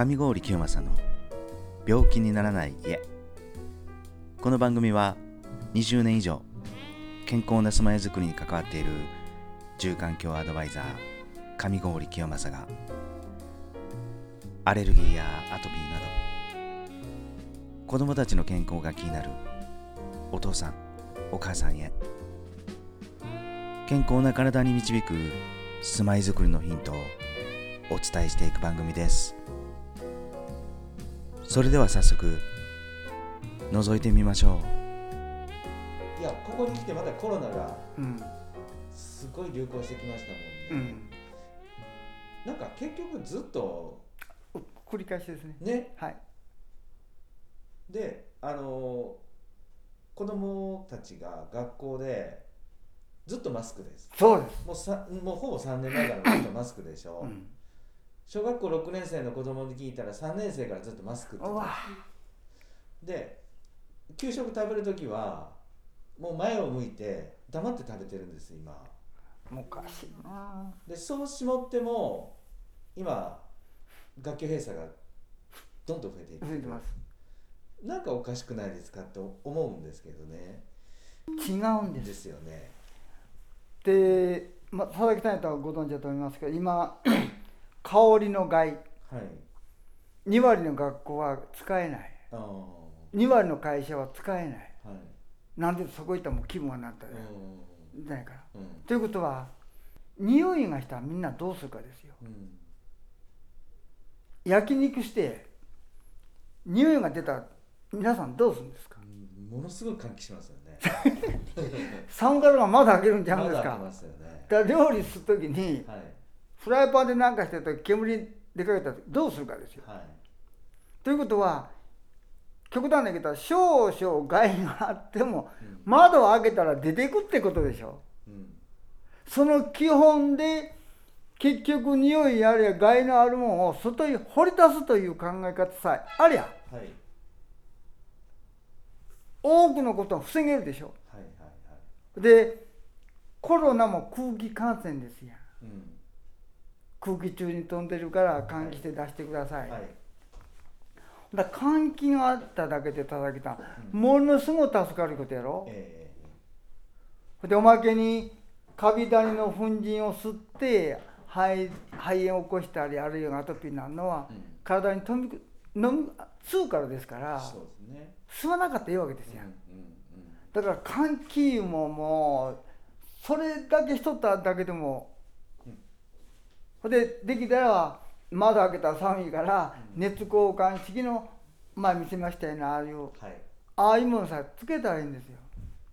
上郡清正の病気にならない家。この番組は20年以上健康な住まいづくりに関わっている住環境アドバイザー上郡清正がアレルギーやアトピーなど子供たちの健康が気になるお父さんお母さんへ健康な体に導く住まいづくりのヒントをお伝えしていく番組です。それでは早速覗いてみましょいやここに来てまだコロナがうん。すごい流行してきましたもんね、うん。なんか結局ずっと繰り返しですね。ね。はい。であの子供たちが学校でずっとマスクです。そうです、もうさもうほぼ3年前からずっとマスクでしょ、うん、小学校6年生の子供に聞いたら3年生からずっとマスクってで給食食べる時はもう前を向いて黙って食べてるんです今。おかしいな。でそうしもっても今学級閉鎖がどんどん増えている増えてます。なんかおかしくないですかって思うんですけどね。違うんです。ですよね。で、まあ、佐々木さんやったらご存知だと思いますけど今香りの害。はい。2割の学校は使えない。ああ2割の会社は使えない。はい。なんでそこ行ったらもう気分がなったじゃないから。んうん。ということは匂いがしたらみんなどうするかですよ。うん。焼肉して匂いが出たら皆さんどうするんですか？うん。ものすごい換気しますよね。サンガルがまだ開けるんちゃうんですか？ね。だから料理するときにはいフライパンで何かしてると煙出かけたらどうするかですよ。はいということは極端な言い方少々害があってもうん窓を開けたら出ていくってことでしょ。うんその基本で結局匂いあるいは害のあるものを外に掘り出すという考え方さえありゃはい多くのことは防げるでしょ。はいはいはいでコロナも空気感染ですやん。うん空気中に飛んでるから換気して出してください。はい。だ換気があっただけで叩きた。うん。ものすごい助かることやろ。えでおまけにカビダニの粉塵を吸って肺肺炎を起こしたりあるいはアトピーになるのはえうん。体に飛び飲む吸うからですからね。吸わなかったらいいわけですようんうんだから換気ももうそれだけしとっただけでもうんほんでできたら窓開けたら寒いからうん。熱交換式の前見せましたよねああいうはい。ああいうものさえつけたらいいんですよ。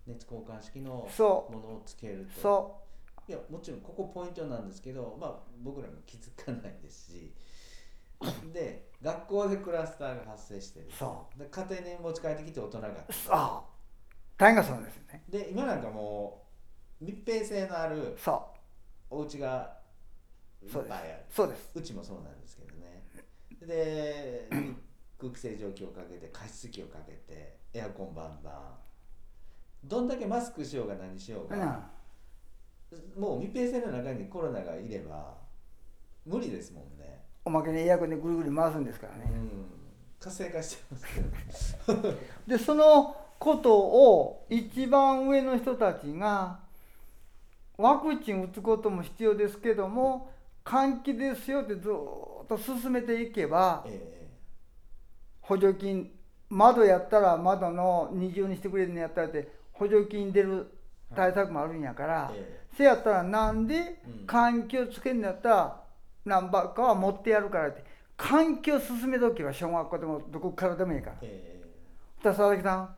熱交換式のもそのをつけると。そいやもちろんここポイントなんですけど、まあ、僕らも気づかないですし。で学校でクラスターが発生してる。そで家庭に持ち帰ってきて大人が。うそう。大変がそうですよね。で今なんかもう密閉性のあるそお家がいっそうですぱいあるうそうですうちもそうなんですけどねで空気清浄機をかけて加湿器をかけてエアコンバンバンどんだけマスクしようが何しようが、うんもう密閉性の中にコロナがいれば無理ですもんね。おまけにエアコンでぐるぐる回すんですからねうん。活性化してますけど。でそのことを一番上の人たちがワクチン打つことも必要ですけども換気ですよってずっと進めていけばえ補助金窓やったら窓の二重にしてくれるのやったらって補助金出る対策もあるんやから、ええせやったらなんでうん換気をつけるんやったら何ばっかは持ってやるからって換気を進めとけば小学校でもどこからでもいいから。ええだ佐々木さん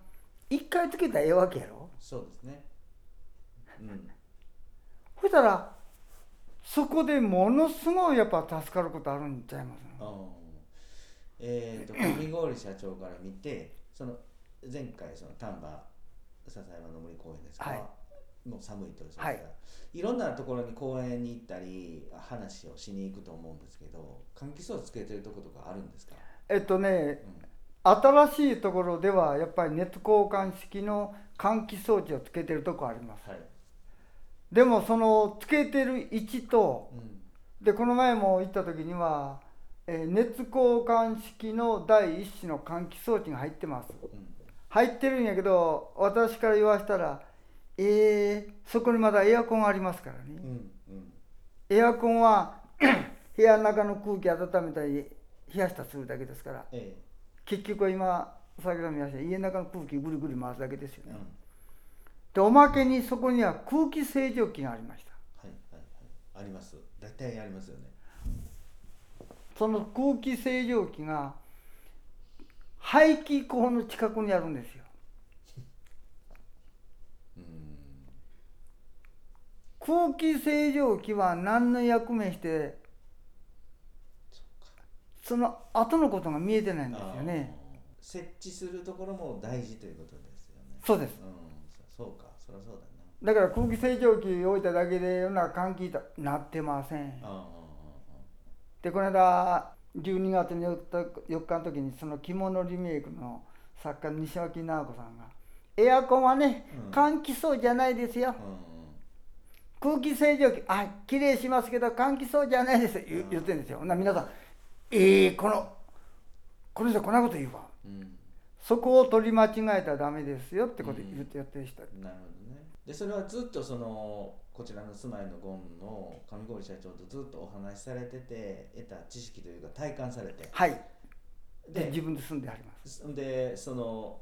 一回つけたらええわけやろ？そうですね。うん。そしたらそこでものすごいやっぱ助かることあるんちゃいますあー。えっ、と上郡社長から見てその前回その丹波笹山の森公園ですか、はい。もう寒いとですはい。いろんなところに公園に行ったり話をしに行くと思うんですけど換気装置つけてるとことかあるんですか、えっとねうん。新しいところではやっぱり熱交換式の換気装置をつけてるとこあります。はいでもそのつけてる位置とうん。でこの前も行った時にはえー熱交換式の第一種の換気装置が入ってます。うん。入ってるんやけど私から言わしたらえー、そこにまだエアコンありますからね、うんうん。エアコンは 部屋の中の空気温めたり冷やしたりするだけですから。え結局は今先ほど見ました家の中の空気ぐるぐる回すだけですよね、えうんでおまけにそこには空気清浄機がありました。はいはいはい。あります。大体ありますよね。その空気清浄機が排気口の近くにあるんですよ。うん。空気清浄機は何の役目してその後のことが見えてないんですよね。設置するところも大事ということですよね。そうです。うんそそうかそりゃそうだだから空気清浄機置いただけで世の中換気となってません。でこの間12月の 4, 4日の時にその着物リメイクの作家の西脇直子さんが「エアコンはねうん。換気そうじゃないですよ。空気清浄機あきれいしますけど換気そうじゃないです」言うん。言ってるんですよ。ほんなら皆さん「えー、このこの人こんなこと言うわ。うんそこを取り間違えたらダメですよ」ってこと言ってやってる人、なるほどね。でそれはずっとそのこちらの住まいのゴンの上郡社長とずっとお話しされてて得た知識というか体感されて。はい。でで自分で住んであります。でその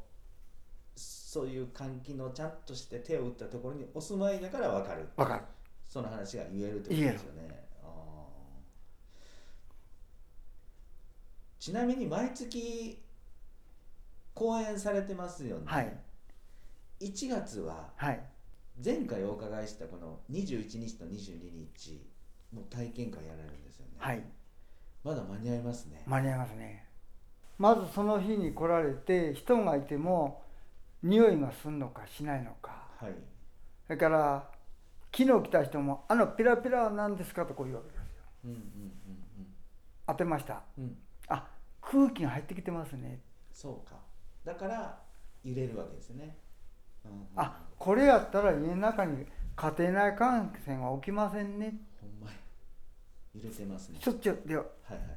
そういう換気のちゃんとして手を打ったところにお住まいだから分かるわかる。その話が言えるってことですよね。ちなみに毎月講演されてますよね、はい。1月ははい。前回お伺いしたこの21日と22日もう体験会やられるんですよね、はい。まだ間に合いますね、間に合いますね。まずその日に来られて人がいても匂いがすんのかしないのか。はい。それから昨日来た人も「あのピラピラは何ですか?」とこう言うわけですよ。うんうん当てました。うんうんうん。あ空気が入ってきてますね。そうかだから揺れるわけですね、うんうん。あこれやったら家の中に家庭内感染は起きませんね。ほんまや。揺れてますね。しょっちゅうでは。いはいはい。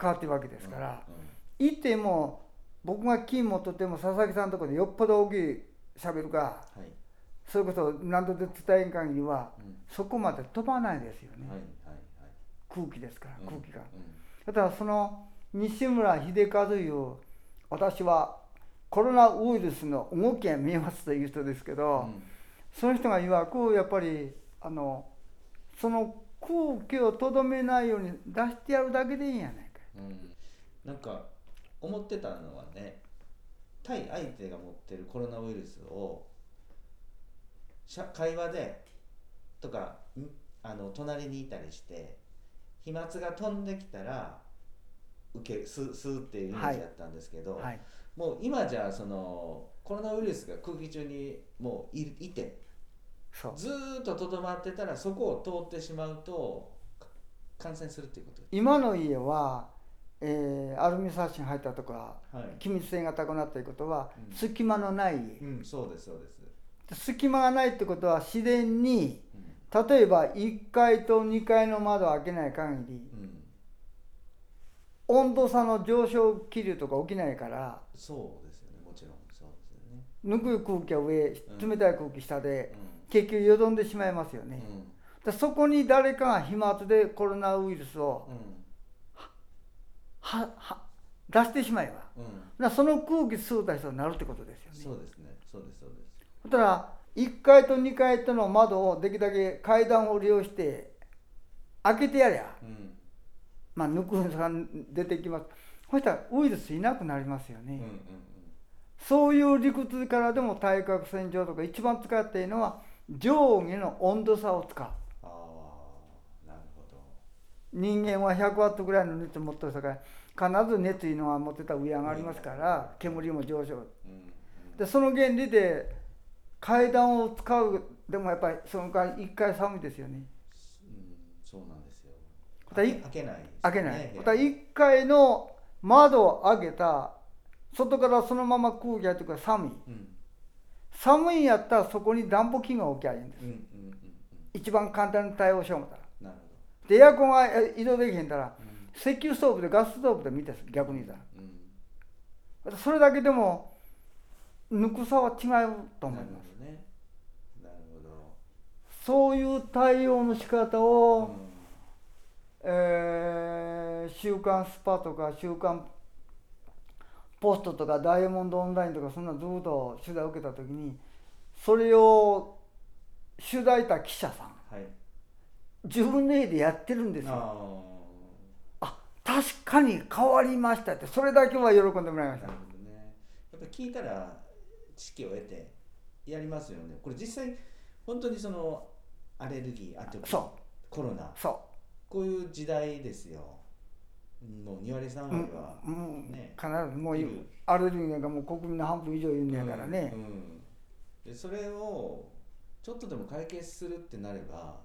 変わってるわけですから。うんいても僕が金持っとっても佐々木さんのところでよっぽど大きい喋るかはい。それこそ何度で伝えん限りはうん。そこまで飛ばないですよね、はいはい空気ですからはい空気が、うん。だからその西村秀和いう私はコロナウイルスの動きが見えますという人ですけど、うん。その人が曰くやっぱりあのその空気をとどめないように出してやるだけでいいんやないかうん。なんか思ってたのはね対相手が持ってるコロナウイルスを会話でとかんあの隣にいたりして飛沫が飛んできたら受け吸う吸うっていうイメージだったんですけど、はいもう今じゃあそのコロナウイルスが空気中にもういいてそう。ずーっととどまってたらそこを通ってしまうとか感染するっていうこと？今の家は、えーアルミサッシに入ったとかはい、気密性が高くなったということは、うん。隙間のない家。うん、そうですそうです、隙間がないってことは自然にうん。例えば1階と2階の窓を開けない限りうん、温度差の上昇気流とか起きないからそうですよね。もちろんそうですよね、ぬくい空気は上うん冷たい空気下でう結局よどんでしまいますよね、ん。うんでそこに誰かが飛沫でコロナウイルスをはは出してしまえばうん。その空気吸うた人になるってことですよね。そうですね。そうですそうです。そしたら1階と2階との窓をできるだけ階段を利用して開けてやりゃうんまあぬくさん出てきます。そしたらウイルスいなくなりますよね、うんうんうん。そういう理屈からでも対角線上とか一番使っているのは上下の温度差を使う。ああなるほど。人間は100ワットぐらいの熱を持ってるから必ず熱いうのは持ってたら上上がりますから煙も上昇。うんうん。でその原理で階段を使うでもやっぱりその間一回寒いですよね。うんそうなん開けないね。開けない。部屋また1階の窓を開けた外からそのまま空気入ってくる寒いうん。寒いんやったらそこに暖房器具が置きゃいいんですうんうんうんうん。一番簡単に対応しよう思ったら。でエアコンがえ移動できへんたらど、うん。石油ストーブでガスストーブで見て逆に言ったらうん。それだけでもぬくさは違うと思ないるますね。なるほそういう対応の仕方どを、うんえー週刊スパとか週刊ポストとかダイヤモンドオンラインとかそんなずっと取材を受けた時にそれを取材した記者さんはい。自分の家でやってるんですよ。ああ確かに変わりましたってそれだけは喜んでもらいました。あなるほどね。やっぱ聞いたら知識を得てやりますよね。これ実際本当にそのアレルギーあとそコロナそこういう時代ですよ。もう2割3う、う割んは、うん。ね。必ずもういるアレルギーなんかもう国民の半分以上いるんやからね、うんうん。でそれをちょっとでも解決するってなれば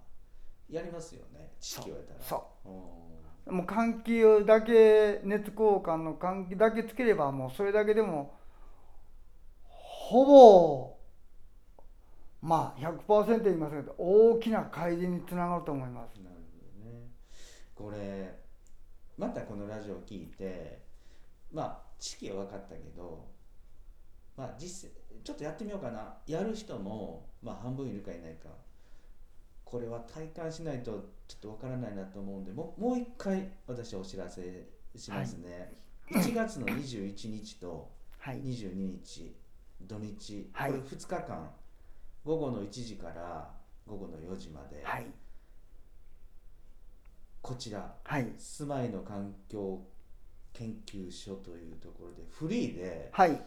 やりますよね。知識を得たら。そうう。ん。もう換気だけ熱交換の換気だけつければもうそれだけでもほぼまあ100%言いますけど大きな改善につながると思います。ねこれまたこのラジオを聞いてまあ知識は分かったけどまあ実際ちょっとやってみようかな。やる人もまあ半分いるかいないか。これは体感しないとちょっと分からないなと思うんでもうもう一回私お知らせしますね、1月の21日とはい、22日土日、はい。これ2日間。午後の1時から午後の4時まで、はい、こちらはい、住まいの環境研究所というところでフリーではい。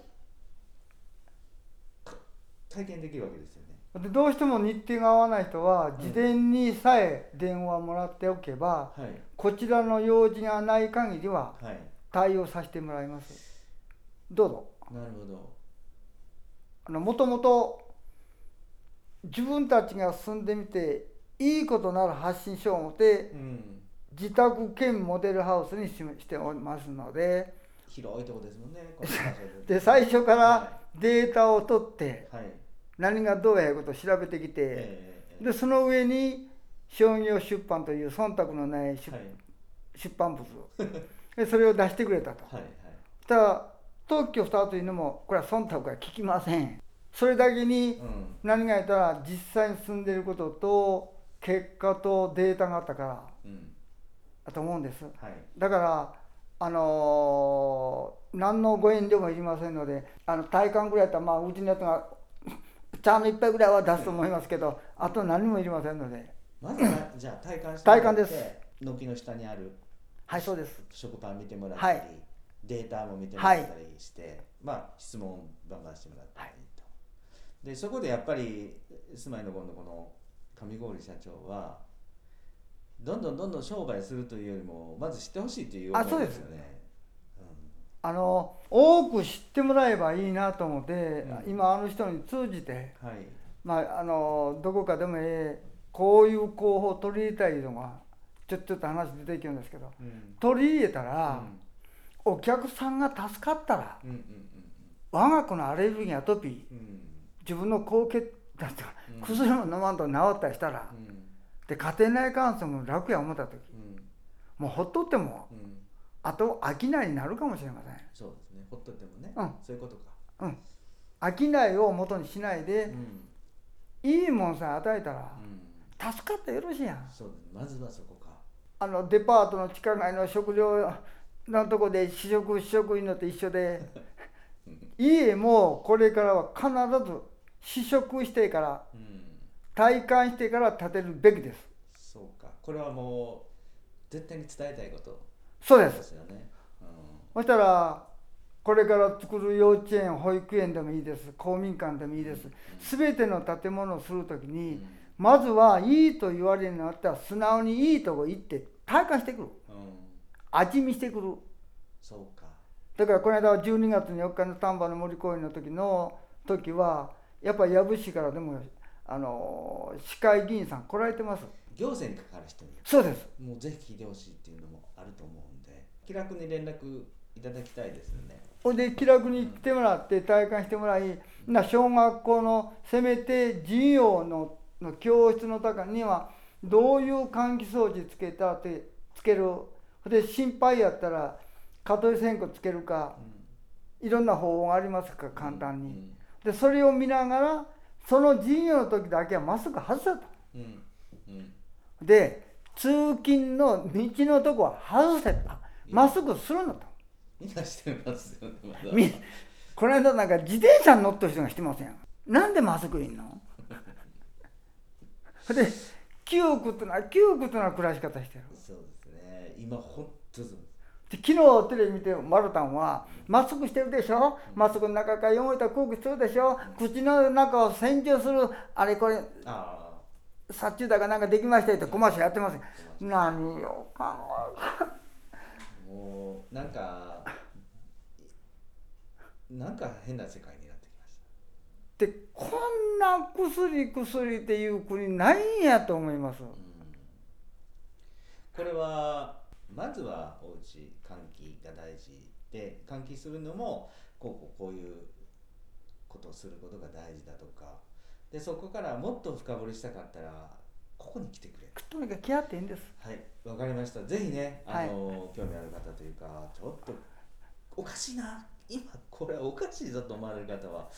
体験できるわけですよね。でどうしても日程が合わない人は事前にさえ電話もらっておけば、はいこちらの用事がない限りははい対応させてもらいます。どうぞ。なるほどあのもともと自分たちが住んでみていいことなら発信しよう思ってうん自宅兼モデルハウスにししておりますので。広いとこですもんね で。最初かはらデータを取っていはい。何がどうやいうことを調べてきてええでその上に商業出版という忖度のない出,、はい。出版物 でそれを出してくれたと。はいはい。ただ特許2つというのもこれは忖度は聞きません。それだけにうん。何が言ったら実際に住んでいることと結果とデータがあったからうんだと思うんです。はい。だからあのー何のご遠慮もいりませんのであの体感ぐらいやったらまあうちのやつが 茶の一杯ぐらいは出すと思いますけどあと何もいりませんので。まずは じゃあ体感して体感です。軒の下にあるはいそうです。食パン見てもらったり、はい。データも見てもらったりして、まあ質問バンバンしてもらったらいい。と、でそこでやっぱり住まいの今度この上郡社長はどんどんどんどん商売するというよりもまず知ってほしいという思いあそうでですすよね。あの多く知ってもらえばいいなと思って、うん。今あの人に通じてうんはい。まああのどこかでもええこういう候補を取り入れたいのがちょちょっと話出てきるんですけどうん。取り入れたうら、ん。お客さんが助かったらうんうん我が子のアレルギーアトピーうん。うん自分の高血だってうん。薬も飲まんと治ったりしたら、うんで家庭内感染も楽や思った時。うん。もうほっとってもうん。あと商いになるかもしれません。そうですね。ほっとってもね、うん。そういうことか。商いを元にしないでうん。いいもんさえ与えたらうん。助かってよろしいやん。そうですまずはそこか。あのデパートの地下街の食料のとこで試食試食いうのと一緒で 家もこれからは必ず試食してからうん体感してから建てるべきです。そうか。これはもう絶対に伝えたいこと。そうでですね、うそしたらこれから作る幼稚園保育園でもいいです。公民館でもいいです。全ての建物をするときん。にまずはいいと言われるようになったら素直にいいとこ行って体感してくる。うん、うん、味見してくる。そうか。だからこの間は12月の4日の丹波の森公園の時の時はやっぱり藪市からでもあの市会議員さん来られてます。行政に関わる人に。そうです。もうぜひ聞いてほしいっていうのもあると思うんで気楽に連絡いただきたいですよね。ほんで気楽に来てもらって体感してもらいな小学校のせめて授業のの教室の中にはどういう換気装置つけたってつけるで心配やったら蚊取り線香つけるかいろんな方法がありますから簡単に、うん。でそれを見ながらその授業の時だけはマスク外せとうん。うん。で通勤の道のとこは外せとマスクするのと。みんなしてますよねまこの間なんか自転車に乗った人がしてません？なんでマスクいんの？で窮屈な窮屈な暮らし方してる。そうですね。今昨日テレビ見てマルタンはマスクしてるでしょ？マスクの中から汚れた空気するでしょ？口の中を洗浄するあれこれあ殺虫だかなんかできましたよってコマーシャルやってます何を考あもうなんかなんか変な世界になってきましえでこんな薬薬っていう国ないんやと思います。た、うん、これはまずはおうち換気が大事で換気するのもこうこうこういうことをすることが大事だとか。でそこからもっと深掘りしたかったらここに来てくれ。とにかく気合っていいんです。はい、わかりました。ぜひね、あはい。の、興味ある方というか、ちょっとおかしいな、今これはおかしいぞと思われる方は、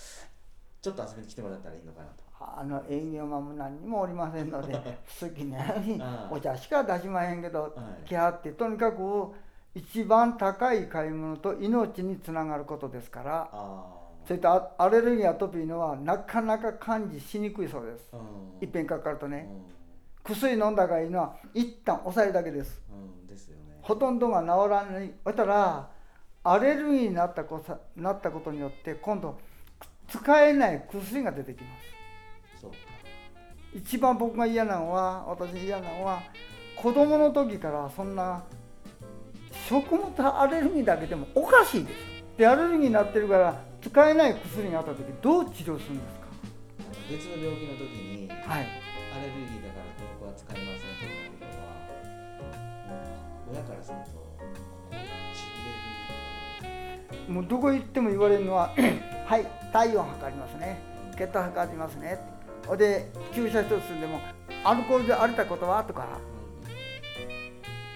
ちょっと遊びに来てもらったらいいのかなと。あの営業マンも何にもおりませんので好きなようにお茶しか出しまへんけどはい。来はってとにかく一番高い買い物と命につながることですからあそういったアアレルギーアトピーのはなかなか感知しにくいそうです。あ、うん、いっぺんかかるとね。う薬飲んだがいいのは一旦抑えるだけです。ん、うん、ですよね。ほとんどが治らない。おったらアレルギーになったこさなったことによって今度使えない薬が出てきます。一番僕が嫌なのは私嫌なのは子供の時からそんな食物アレルギーだけでもおかしいでしょ。でアレルギーになってるから使えない薬があった時どう治療するんですあの別の病気の時に、かはい。アレルギーだからこの子は使いませんとかいうのは、親からすると。もうどこ行っても言われるのは はい体温測りますね。血糖測りますねほんで注射一つでもアルコールで荒れたことは？とか。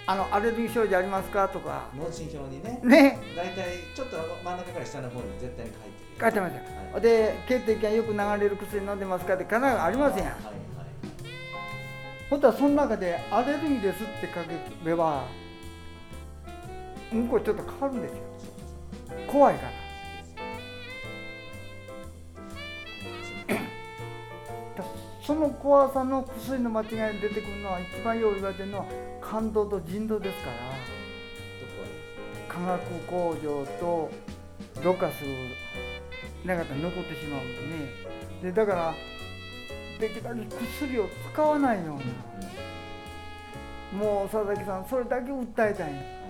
あのアレルギー症状ありますか？とか。問診票にね、ね。大体ちょっと真ん中から下の方に絶対に書いてる。書いてますよ。はい。で血液がよく流れる薬飲んでますか？って必ずありますやん。はいはい。ほんとはその中でアレルギーですって書ければ向こうちょっと変わるんですよ。怖いからその怖さの薬の間違いに出てくるのは一番よう言われてるのは感動と人道ですから。化学工場とろ過するなかったら残ってしまうんでね。でだからできるだけ薬を使わないように。もう佐々木さんそれだけ訴えたいの。